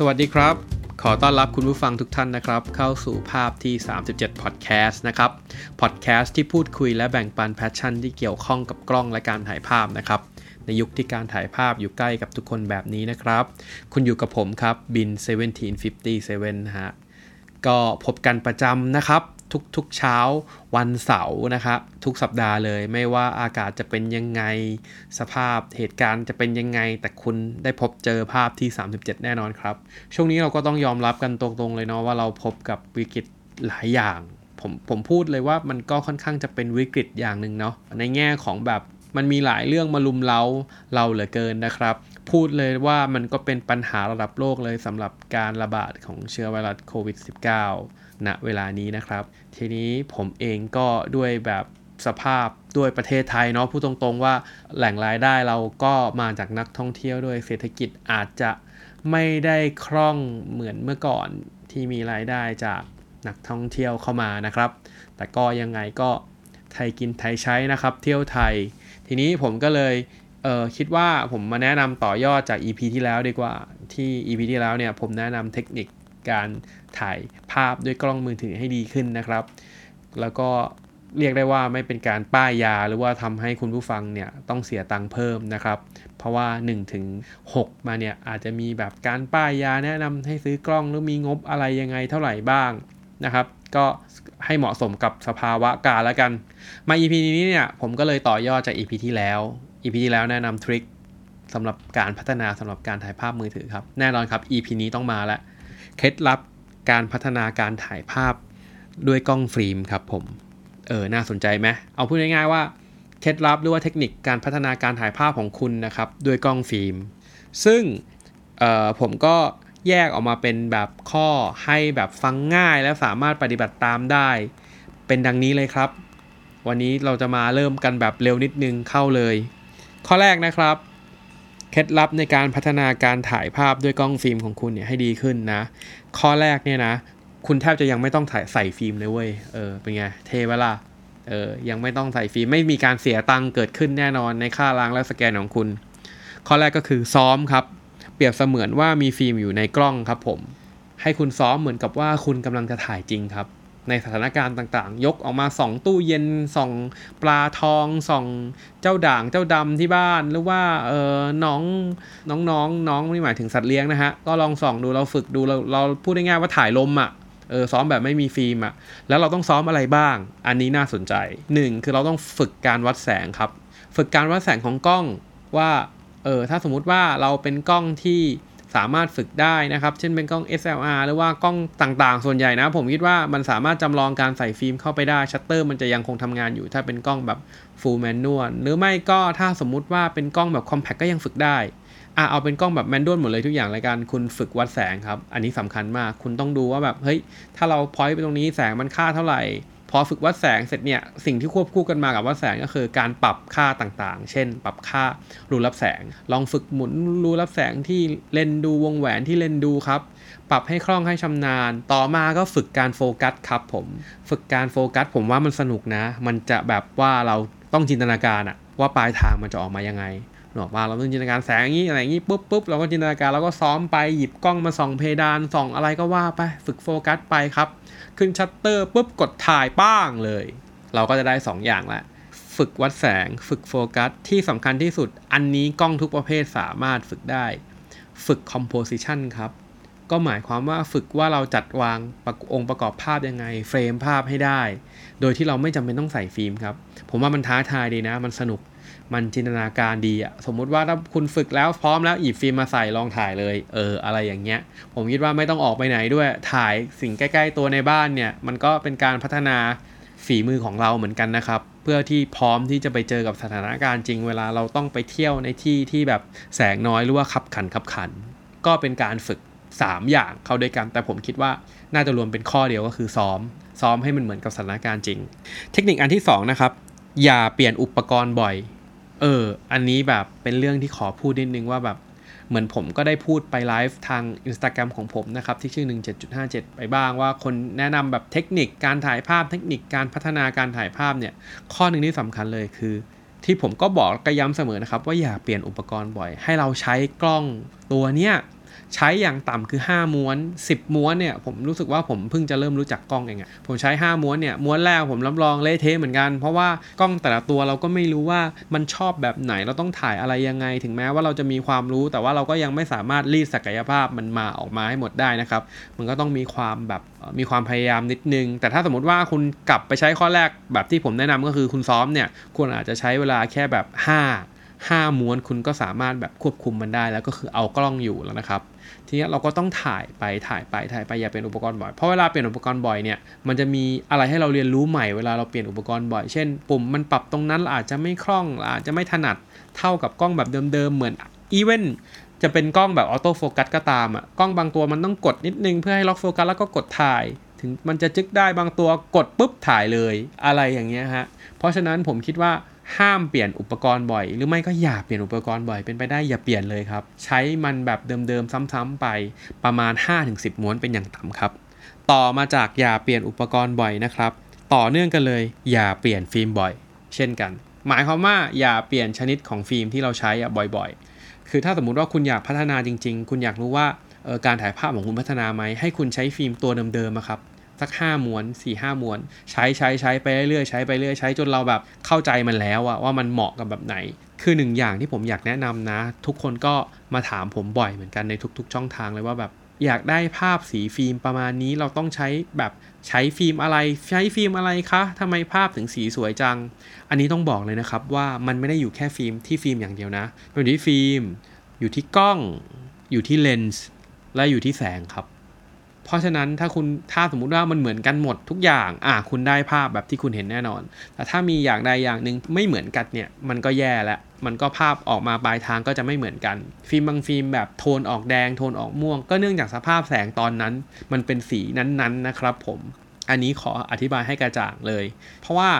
สวัสดีครับ ขอต้อนรับคุณผู้ฟังทุกท่านนะครับ เข้าสู่ภาพที่ 37 Podcast นะครับ Podcast ที่พูดคุยและแบ่งปันแพชชั่นที่เกี่ยวข้องกับกล้องและการถ่ายภาพนะครับ ในยุคที่การถ่ายภาพอยู่ใกล้กับทุกคนแบบนี้นะครับ คุณอยู่กับผมครับบิน 1757นะฮะก็พบกันประจำนะครับ ทุกๆเช้าวันเสาร์นะครับทุกสัปดาห์เลย ไม่ว่าอากาศจะเป็นยังไงสภาพเหตุการณ์จะเป็นยังไง แต่คุณได้พบเจอภาพที่ 37 แน่นอนครับ ช่วงนี้เราก็ต้องยอมรับกันตรงๆเลยเนาะว่าเราพบกับวิกฤตหลายอย่างผมผมพูดเลยว่ามันก็ค่อนข้างจะเป็นวิกฤตอย่างหนึ่งเนาะในแง่ของแบบมันมีหลายเรื่องมาลุมเล้าเราเหลือเกินนะครับ พูดเลยว่ามันก็เป็นปัญหาระดับโลกเลยสำหรับการระบาดของเชื้อไวรัสโควิด -19 ณเวลานี้นะครับ ทีนี้ผมเองก็ด้วยแบบสภาพด้วยประเทศไทยเนาะพูดตรงๆว่าแหล่งรายได้เราก็มาจากนักท่องเที่ยวด้วยเศรษฐกิจอาจจะไม่ได้คล่องเหมือนเมื่อก่อนที่มีรายได้จากนักท่องเที่ยวเข้ามานะครับ แต่ก็ยังไงก็ไทยกินไทยใช้นะครับ เที่ยวไทย ทีนี้ผมก็เลย เออคิดว่าผมมาแนะนำต่อยอดจาก EP ที่แล้วดีกว่าที่ EP ที่แล้วเนี่ยผมแนะนำเทคนิคการถ่ายภาพด้วยกล้องมือถือให้ดีขึ้นนะครับ แล้วก็เรียกได้ว่าไม่เป็นการป้ายยาหรือว่าทำให้คุณผู้ฟังเนี่ยต้องเสียตังค์เพิ่มนะครับ เพราะว่า1ถึง6มาเนี่ยอาจจะมีแบบการป้ายยาแนะนำให้ซื้อกล้องหรือมีงบอะไรยังไงเท่าไหร่บ้างนะครับ ก็ให้เหมาะสมกับสภาวะการแล้วกัน มา EP นี้เนี่ยผมก็เลยต่อยอดจาก EP ที่แล้ว EP ที่แล้วแนะนำทริคสำหรับการพัฒนาสำหรับการถ่ายภาพมือถือครับ แน่นอนครับ EP นี้ต้องมาแล้วเคล็ดลับการพัฒนาการถ่ายภาพด้วยกล้องฟิล์มครับผมเออน่าสนใจไหมเอาพูดง่ายๆว่าเคล็ดลับหรือว่าเทคนิคการพัฒนาการถ่ายภาพของคุณนะครับด้วยกล้องฟิล์ม ซึ่งออผมก็แยกออกมาเป็นแบบข้อให้แบบฟังง่ายและสามารถปฏิบัติตามได้ เป็นดังนี้เลยครับ วันนี้เราจะมาเริ่มกันแบบเร็วนิดนึงเข้าเลย ข้อแรกนะครับ เคล็ดลับในการพัฒนาการถ่ายภาพด้วยกล้องฟิล์มของคุณเนี่ยให้ดีขึ้นนะ ข้อแรกเนี่ยนะ คุณแทบจะยังไม่ต้องถ่ายใส่ฟิล์มเลยเว้ย เออ เป็นไง เทเวล่ะเออ ยังไม่ต้องใส่ฟิล์ม ไม่มีการเสียตังค์เกิดขึ้นแน่นอนในค่าล้างและสแกนของคุณ ข้อแรกก็คือซ้อมครับ เปรียบเสมือนว่ามีฟิล์มอยู่ในกล้องครับผม ให้คุณซ้อมเหมือนกับว่าคุณกำลังจะถ่ายจริงครับ ในสถานการณ์ต่างๆ ยกออกมาส่องตู้เย็นส่องปลาทองส่องเจ้าด่างเจ้าดำที่บ้าน หรือว่าเออน้องน้องน้องน้องนี่หมายถึงสัตว์เลี้ยงนะฮะ ก็ลองส่องดูเราฝึกดูเราเราพูดง่ายๆว่าถ่ายลมอะ่ะเออซ้อมแบบไม่มีฟิล์มอะแล้วเราต้องซ้อมอะไรบ้าง อันนี้น่าสนใจ 1 คือเราต้องฝึกการวัดแสงครับ ฝึกการวัดแสงของกล้องว่าเออถ้าสมมุติว่าเราเป็นกล้องที่ สามารถฝึกได้นะครับ เช่นเป็นกล้อง SLR หรือว่ากล้องต่างๆ ส่วนใหญ่นะ ผมคิดว่ามันสามารถจำลองการใส่ฟิล์มเข้าไปได้ชัตเตอร์มันจะยังคงทำงานอยู่ ถ้าเป็นกล้องแบบ full manual หรือไม่ก็ถ้าสมมุติว่าเป็นกล้องแบบ compact ก็ยังฝึกได้อะเอาเป็นกล้องแบบ manual หมดเลยทุกอย่างรายการคุณฝึกวัดแสงครับ อันนี้สำคัญมาก คุณต้องดูว่าแบบเฮ้ยถ้าเรา point ไปตรงนี้แสงมันค่าเท่าไหร่ พอฝึกวัดแสงเสร็จเนี่ยสิ่งที่ควบคู่กันมากับวัดแสงก็คือการปรับค่าต่างๆ เช่น ปรับค่ารูรับแสง ลองฝึกหมุนรูรับแสงที่เลนส์ดูวงแหวนที่เลนส์ดูครับ ปรับให้คล่องให้ชำนาญ ต่อมาก็ฝึกการโฟกัสครับผม ฝึกการโฟกัสผมว่ามันสนุกนะ มันจะแบบว่าเราต้องจินตนาการอะว่าปลายทางมันจะออกมายังไง หนอกว่าเราต้องจินตนาการแสงอย่างนี้อะไรอย่างนี้ปุ๊บปุ๊บเราก็จินตนาการเราก็ซ้อมไปหยิบกล้องมาส่องเพดานส่องอะไรก็ว่าไปฝึกโฟกัสไปครับ ขึ้นชัตเตอร์ปุ๊บกดถ่ายป้างเลย เราก็จะได้ 2 อย่างละฝึกวัดแสงฝึกโฟกัสที่สำคัญที่สุด อันนี้กล้องทุกประเภทสามารถฝึกได้ ฝึกคอมโพสิชันครับ ก็หมายความว่าฝึกว่าเราจัดวางองค์ประกอบภาพยังไง เฟรมภาพให้ได้ โดยที่เราไม่จำเป็นต้องใส่ฟิล์มครับ ผมว่ามันท้าทายดีนะ มันสนุกมันจินตนาการดีอะสมมุติว่าถ้าคุณฝึกแล้วพร้อมแล้วหยิบฟิล์มมาใส่ลองถ่ายเลย เออ อะไรอย่างเงี้ย ผมคิดว่าไม่ต้องออกไปไหนด้วยถ่ายสิ่งใกล้ ๆ ตัวในบ้านเนี่ย มันก็เป็นการพัฒนาฝีมือของเราเหมือนกันนะครับ เพื่อที่พร้อมที่จะไปเจอกับสถานการณ์จริงเวลาเราต้องไปเที่ยวในที่ที่แบบแสงน้อยหรือว่าขับขันขับขัน ก็เป็นการฝึก 3 อย่างเข้าด้วยกัน แต่ผมคิดว่าน่าจะรวมเป็นข้อเดียวก็คือซ้อม ซ้อมให้มันเหมือนกับสถานการณ์จริง เทคนิคอันที่2นะครับ อย่าเปลี่ยนอุปกรณ์บ่อย เออ อันนี้แบบเป็นเรื่องที่ขอพูดนิดนึงว่าแบบเหมือนผมก็ได้พูดไปไลฟ์ทาง Instagram ของผมนะครับ ที่ชื่อ 17.57 ไปบ้างว่าคนแนะนำแบบเทคนิคการถ่ายภาพเทคนิคการพัฒนาการถ่ายภาพเนี่ย ข้อหนึ่งที่สำคัญเลยคือ ที่ผมก็บอกก็ย้ำเสมอนะครับ ว่าอย่าเปลี่ยนอุปกรณ์บ่อย ให้เราใช้กล้องตัวเนี้ย ใช้อย่างต่ำคือ 5 ม้วน 10 ม้วนเนี่ยผมรู้สึกว่าผมเพิ่งจะเริ่มรู้จักกล้องเองอะผมใช้ 5 ม้วนเนี่ยม้วนแรกผมรับรองเละเทะเหมือนกัน เพราะว่ากล้องแต่ละตัวเราก็ไม่รู้ว่ามันชอบแบบไหนเราต้องถ่ายอะไรยังไง ถึงแม้ว่าเราจะมีความรู้ แต่ว่าเราก็ยังไม่สามารถรีดศักยภาพมันมาออกมาให้หมดได้นะครับมันก็ต้องมีความแบบมีความพยายามนิดนึง แต่ถ้าสมมติว่าคุณกลับไปใช้ข้อแรกแบบที่ผมแนะนำก็คือคุณซ้อมเนี่ยคุณอาจจะใช้เวลาแค่แบบ 5 5 ม้วนคุณก็สามารถแบบควบคุมมันได้ แล้วก็คือเอากล้องอยู่แล้วนะครับ ทีนี้เราก็ต้องถ่ายไปถ่ายไปถ่ายไปอย่าเป็นอุปกรณ์บ่อย เพราะเวลาเปลี่ยนอุปกรณ์บ่อยเนี่ยมันจะมีอะไรให้เราเรียนรู้ใหม่เวลาเราเปลี่ยนอุปกรณ์บ่อย เช่น ปุ่มมันปรับตรงนั้นอาจจะไม่คล่องอาจจะไม่ถนัดเท่ากับกล้องแบบเดิมๆเหมือนeven จะเป็นกล้องแบบ auto focus ก็ตามอะกล้องบางตัวมันต้องกดนิดนึงเพื่อให้ล็อกโฟกัสแล้วก็กดถ่าย ถึงมันจะจึกได้บางตัวกดปุ๊บถ่ายเลยอะไรอย่างเงี้ยฮะเพราะฉะนั้นผมคิดว่า ห้ามเปลี่ยนอุปกรณ์บ่อย หรือไม่ก็อย่าเปลี่ยนอุปกรณ์บ่อยเป็นไปได้อย่าเปลี่ยนเลยครับ ใช้มันแบบเดิมๆซ้ำๆไปประมาณ 5-10 ม้วนเป็นอย่างต่ำครับ ต่อมาจากอย่าเปลี่ยนอุปกรณ์บ่อยนะครับ ต่อเนื่องกันเลย อย่าเปลี่ยนฟิล์มบ่อย เช่นกัน หมายความว่าอย่าเปลี่ยนชนิดของฟิล์มที่เราใช้บ่อยๆ คือถ้าสมมุติว่าคุณอยากพัฒนาจริง ๆ คุณอยากรู้ว่าการถ่ายภาพของคุณพัฒนาไหมให้คุณใช้ฟิล์มตัวเดิมๆครับ สักห้าม้วน4ี่ห้าม้วน ใช้ใช้ใช้ไปเรื่อยใช้ไปเรื่อยใช้จนเราแบบเข้าใจมันแล้วอะว่ามันเหมาะกับแบบไหน คือหนึ่งอย่างที่ผมอยากแนะนำนะ ทุกคนก็มาถามผมบ่อยเหมือนกันในทุก ๆ ช่องทางเลยว่าแบบอยากได้ภาพสีฟิล์มประมาณนี้เราต้องใช้แบบใช้ฟิล์มอะไรใช้ฟิล์มอะไรคะทำไมภาพถึงสีสวยจัง อันนี้ต้องบอกเลยนะครับว่ามันไม่ได้อยู่แค่ฟิล์มที่ฟิล์มอย่างเดียวนะอยู่ที่ฟิล์ม อยู่ที่กล้อง อยู่ที่เลนส์และอยู่ที่แสงครับ เพราะฉะนั้นถ้าคุณถ้าสมมุติว่ามันเหมือนกันหมดทุกอย่างอะคุณได้ภาพแบบที่คุณเห็นแน่นอน แต่ถ้ามีอย่างใดอย่างหนึ่งไม่เหมือนกันเนี่ยมันก็แย่แล้วมันก็ภาพออกมาปลายทางก็จะไม่เหมือนกัน ฟิล์มบางฟิล์มแบบโทนออกแดงโทนออกม่วง ก็เนื่องจากสภาพแสงตอนนั้น มันเป็นสีนั้นๆนะครับผมอันนี้ขออธิบายให้กระจ่างเลย เพราะว่า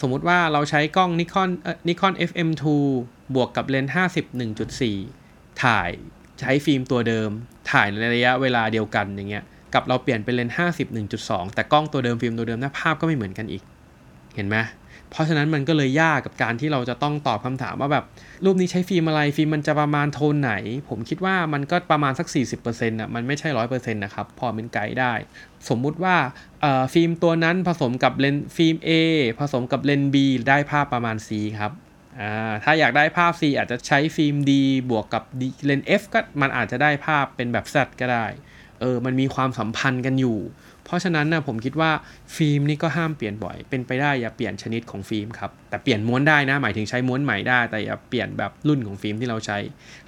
สมมุติว่าเราใช้กล้อง Nikon เอ่อ Nikon FM2 บวกกับเลนส์50 1.4 ถ่ายใช้ฟิล์มตัวเดิม ถ่ายในระยะเวลาเดียวกันอย่างเงี้ย กับเราเปลี่ยนเป็นเลนส์50 1.2 แต่กล้องตัวเดิมฟิล์มตัวเดิมหน้าภาพก็ไม่เหมือนกันอีก เห็นไหมเพราะฉะนั้นมันก็เลยยากกับการที่เราจะต้องตอบคำถามว่าแบบรูปนี้ใช้ฟิล์มอะไรฟิล์มมันจะประมาณโทนไหน ผมคิดว่ามันก็ประมาณสัก 40%อะมันไม่ใช่ 100%นะครับพอเป็นไกด์ได้ สมมุติว่าฟิล์มตัวนั้นผสมกับเลนฟิล์ม A ผสมกับเลน B ได้ภาพประมาณ C ครับถ้าอยากได้ภาพ C อาจจะใช้ฟิล์ม D บวกกับเลนส์ F ก็มันอาจจะได้ภาพเป็นแบบ Z ก็ได้ เออมันมีความสัมพันธ์กันอยู่ เพราะฉะนั้นนะผมคิดว่าฟิล์มนี่ก็ห้ามเปลี่ยนบ่อย เป็นไปได้อย่าเปลี่ยนชนิดของฟิล์มครับ แต่เปลี่ยนม้วนได้นะ หมายถึงใช้ม้วนใหม่ได้ แต่อย่าเปลี่ยนแบบรุ่นของฟิล์มที่เราใช้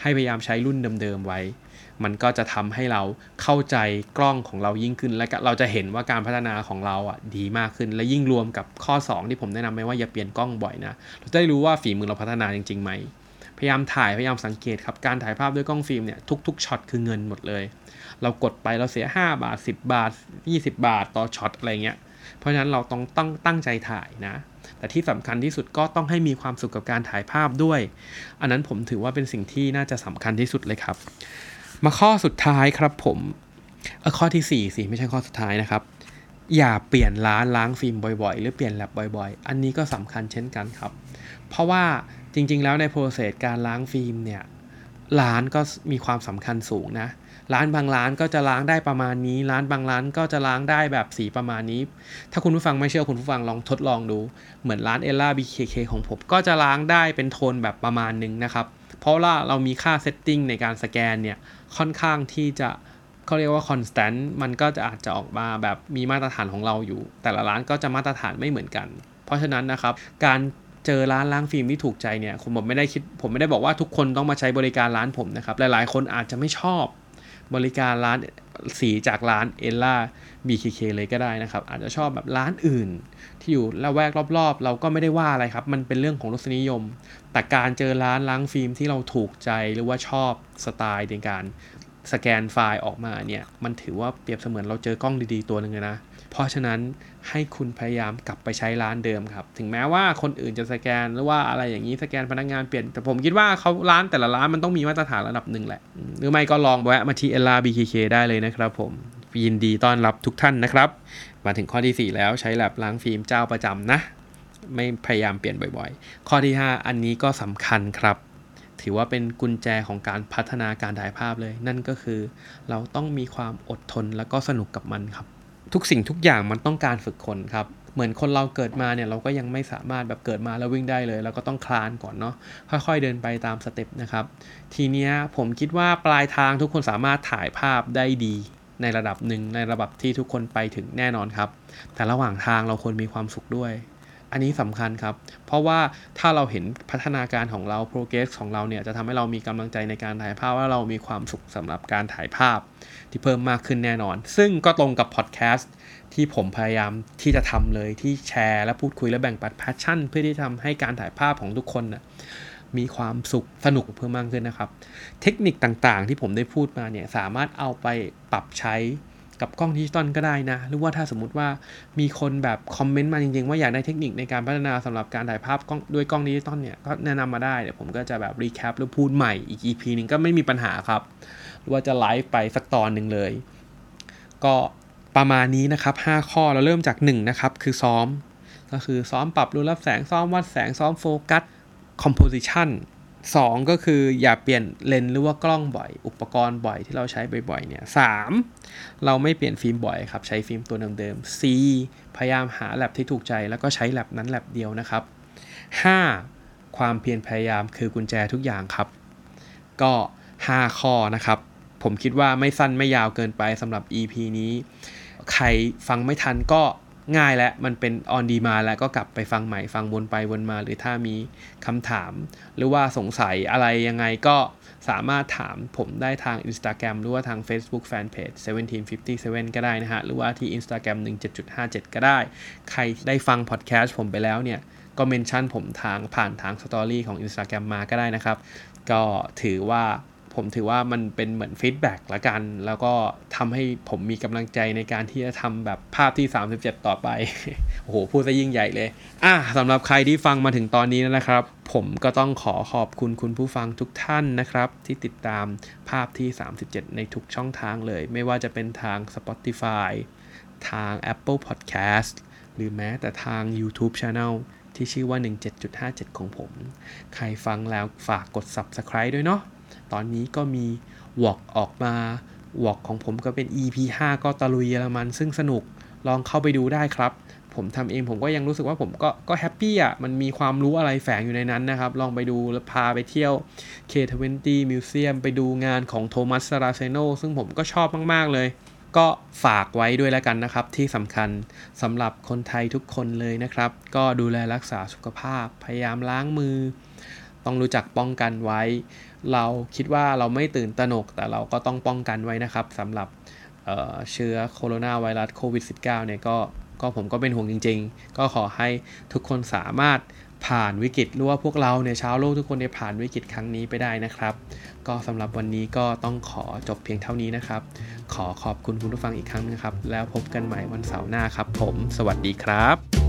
ให้พยายามใช้รุ่นเดิมๆไว้ มันก็จะทำให้เราเข้าใจกล้องของเรายิ่งขึ้น และเราจะเห็นว่าการพัฒนาของเราอะดีมากขึ้น และยิ่งรวมกับข้อ 2 ที่ผมแนะนำไปว่าอย่าเปลี่ยนกล้องบ่อยนะ เราจะได้รู้ว่าฝีมือเราพัฒนาจริงๆไหมพยายามถ่ายพยายามสังเกตครับการถ่ายภาพด้วยกล้องฟิล์มเนี่ยทุกๆช็อตคือเงินหมดเลย เรากดไปเราเสีย 5 บาท 10 บาท 20 บาทต่อช็อตอะไรเงี้ย เพราะฉะนั้นเราต้องตั้งตั้งใจถ่ายนะ แต่ที่สำคัญที่สุดก็ต้องให้มีความสุขกับการถ่ายภาพด้วย อันนั้นผมถือว่าเป็นสิ่งที่น่าจะสำคัญที่สุดเลยครับ มาข้อสุดท้ายครับผมเออข้อที่4สิไม่ใช่ข้อสุดท้ายนะครับอย่าเปลี่ยนร้านล้างฟิล์มบ่อยๆ หรือเปลี่ยนแลบบ่อย ๆ อันนี้ก็สำคัญเช่นกันครับ เพราะว่าจริงๆ แล้วในโปรเซสการล้างฟิล์มเนี่ยร้านก็มีความสำคัญสูงนะ ร้านบางร้านก็จะล้างได้ประมาณนี้ ร้านบางร้านก็จะล้างได้แบบสีประมาณนี้ ถ้าคุณผู้ฟังไม่เชื่อคุณผู้ฟังลองทดลองดู เหมือนร้านเอล่าบีเคของผม ก็จะล้างได้เป็นโทนแบบประมาณนึงนะครับ เพราะว่าเรามีค่า setting ในการสแกนเนี่ยค่อนข้างที่จะเขาเรียกว่า constant มันก็จะอาจจะออกมาแบบมีมาตรฐานของเราอยู่ แต่ละร้านก็จะมาตรฐานไม่เหมือนกัน เพราะฉะนั้นนะครับ การเจอร้านล้างฟิล์มที่ถูกใจเนี่ยผมไม่ได้คิดผมไม่ได้บอกว่าทุกคนต้องมาใช้บริการร้านผมนะครับหลายๆ คนอาจจะไม่ชอบ บริการร้านสีจากร้านเอลล่า BKK เลยก็ได้นะครับ อาจจะชอบแบบร้านอื่น ที่อยู่ละแวกรอบๆ เราก็ไม่ได้ว่าอะไรครับ มันเป็นเรื่องของรสนิยม แต่การเจอร้านล้างฟิล์มที่เราถูกใจหรือว่าชอบสไตล์ในการสแกนไฟล์ออกมาเนี่ย มันถือว่าเปรียบเสมือนเราเจอกล้องดีๆตัวหนึ่งเลยนะ เพราะฉะนั้นให้คุณพยายามกลับไปใช้ร้านเดิมครับ ถึงแม้ว่าคนอื่นจะสแกนหรือว่าอะไรอย่างนี้สแกนพนักงานเปลี่ยน แต่ผมคิดว่าเขาร้านแต่ละร้านมันต้องมีมาตรฐานระดับหนึ่งแหละ หรือไม่ก็ลองแวะมาที่เอลาบีเคได้เลยนะครับผมยินดีต้อนรับทุกท่านนะครับ มาถึงข้อที่ 4 แล้วใช้แลบล้างฟิล์มเจ้าประจำนะ ไม่พยายามเปลี่ยนบ่อยๆ ข้อที่ 5 อันนี้ก็สำคัญครับ ถือว่าเป็นกุญแจของการพัฒนาการถ่ายภาพเลย นั่นก็คือ เราต้องมีความอดทนแล้วก็สนุกกับมันครับ ทุกสิ่งทุกอย่างมันต้องการฝึกคนครับเหมือนคนเราเกิดมาเนี่ยเราก็ยังไม่สามารถแบบเกิดมาแล้ววิ่งได้เลย เราก็ต้องคลานก่อนเนาะค่อยๆเดินไปตาม step นะครับ ทีเนี้ยผมคิดว่าปลายทางทุกคนสามารถถ่ายภาพได้ดีในระดับหนึ่งในระดับที่ทุกคนไปถึงแน่นอนครับ แต่ระหว่างทางเราควรมีความสุขด้วย อันนี้สำคัญครับ เพราะว่าถ้าเราเห็นพัฒนาการของเรา progress ของเราเนี่ยจะทำให้เรามีกำลังใจในการถ่ายภาพว่าเรามีความสุขสำหรับการถ่ายภาพ ที่เพิ่มมากขึ้นแน่นอน ซึ่งก็ตรงกับพอดแคสต์ที่ผมพยายามที่จะทำเลยที่แชร์และพูดคุยและแบ่งปัน passion เพื่อที่ทำให้การถ่ายภาพของทุกคนนะมีความสุขสนุกเพิ่มมากขึ้นนะครับ เทคนิคต่างๆ ที่ผมได้พูดมาเนี่ยสามารถเอาไปปรับใช้ กับกล้องดิจิตอลก็ได้นะ หรือว่าถ้าสมมติว่ามีคนแบบคอมเมนต์มาจริงๆ ว่าอยากได้เทคนิคในการพัฒนาสำหรับการถ่ายภาพกล้องด้วยกล้องดิจิตอลเนี่ยก็แนะนำมาได้เดี๋ยวผมก็จะแบบ recap หรือพูดใหม่อีก EP หนึ่งก็ไม่มีปัญหาครับ หรือว่าจะไลฟ์ไปสักตอนหนึ่งเลย ก็ประมาณนี้นะครับ 5 ข้อเราเริ่มจาก1นะครับคือซ้อม ก็คือซ้อมปรับรูรับแสงซ้อมวัดแสงซ้อมโฟกัส composition 2ก็คืออย่าเปลี่ยนเลนส์หรือว่ากล้องบ่อย อุปกรณ์บ่อยที่เราใช้บ่อยๆเนี่ยสามเราไม่เปลี่ยนฟิล์มบ่อยครับ ใช้ฟิล์มตัวเดิมๆ C พยายามหาแลบที่ถูกใจแล้วก็ใช้แล็บนั้นแล็บเดียวนะครับ 5. ความเพียรพยายามคือกุญแจทุกอย่างครับ ก็ 5 ข้อนะครับ ผมคิดว่าไม่สั้นไม่ยาวเกินไปสำหรับ EP นี้ ใครฟังไม่ทันก็ ง่ายและมันเป็นออนดีมาแล้วก็กลับไปฟังใหม่ฟังวนไปวนมา หรือถ้ามีคำถาม หรือว่าสงสัยอะไรยังไงก็สามารถถามผมได้ทาง Instagram หรือว่าทาง Facebook Fanpage 1757 ก็ได้นะฮะ หรือว่าที่ Instagram 17.57 ก็ได้ ใครได้ฟังพอดแคสต์ผมไปแล้วเนี่ย ก็เมนชั่นผมทางผ่านทางสตอรี่ของ Instagram มาก็ได้นะครับ ก็ถือว่า ผมถือว่ามันเป็นเหมือนฟีดแบ็กละกัน แล้วก็ทำให้ผมมีกำลังใจในการที่จะทำแบบภาพที่ 37 ต่อไป โอ้โห พูดซะยิ่งใหญ่เลย อะสำหรับใครที่ฟังมาถึงตอนนี้นะครับ ผมก็ต้องขอขอบคุณคุณผู้ฟังทุกท่านนะครับ ที่ติดตามภาพที่ 37 ในทุกช่องทางเลย ไม่ว่าจะเป็นทาง Spotify ทาง Apple Podcast หรือแม้แต่ทาง YouTube Channel ที่ชื่อว่า 17.57 ของผม ใครฟังแล้วฝากกด Subscribe ด้วยเนาะ ตอนนี้ก็มีวอกออกมาวอกของผมก็เป็น EP 5 ก็ตะลุยเยอรมัน ซึ่งสนุกลองเข้าไปดูได้ครับ ผมทำเองผมก็ยังรู้สึกว่าผมก็ก็ happy อะ มันมีความรู้อะไรแฝงอยู่ในนั้นนะครับ ลองไปดูแล้วพาไปเที่ยว K20 Museum ไปดูงานของโทมัสซาราเซโนซึ่งผมก็ชอบมาก ๆ เลย ก็ฝากไว้ด้วยแล้วกันนะครับ ที่สำคัญสำหรับคนไทยทุกคนเลยนะครับ ก็ดูแลรักษาสุขภาพ พยายามล้างมือ ต้องรู้จักป้องกันไว้ เราคิดว่าเราไม่ตื่นตระหนก แต่เราก็ต้องป้องกันไว้นะครับสำหรับเเชื้อโคโรนาไวรัสโควิด -19 เนี่ยก็ก็ผมก็เป็นห่วงจริง ๆ ก็ขอให้ทุกคนสามารถผ่านวิกฤตหรือว่าพวกเราเนี่ยชาวโลกทุกคนได้ผ่านวิกฤตครั้งนี้ไปได้นะครับ ก็สำหรับวันนี้ก็ต้องขอจบเพียงเท่านี้นะครับ ขอขอบคุณคุณผู้ฟังอีกครั้งนึงครับ แล้วพบกันใหม่วันเสาร์หน้าครับ ผม สวัสดีครับ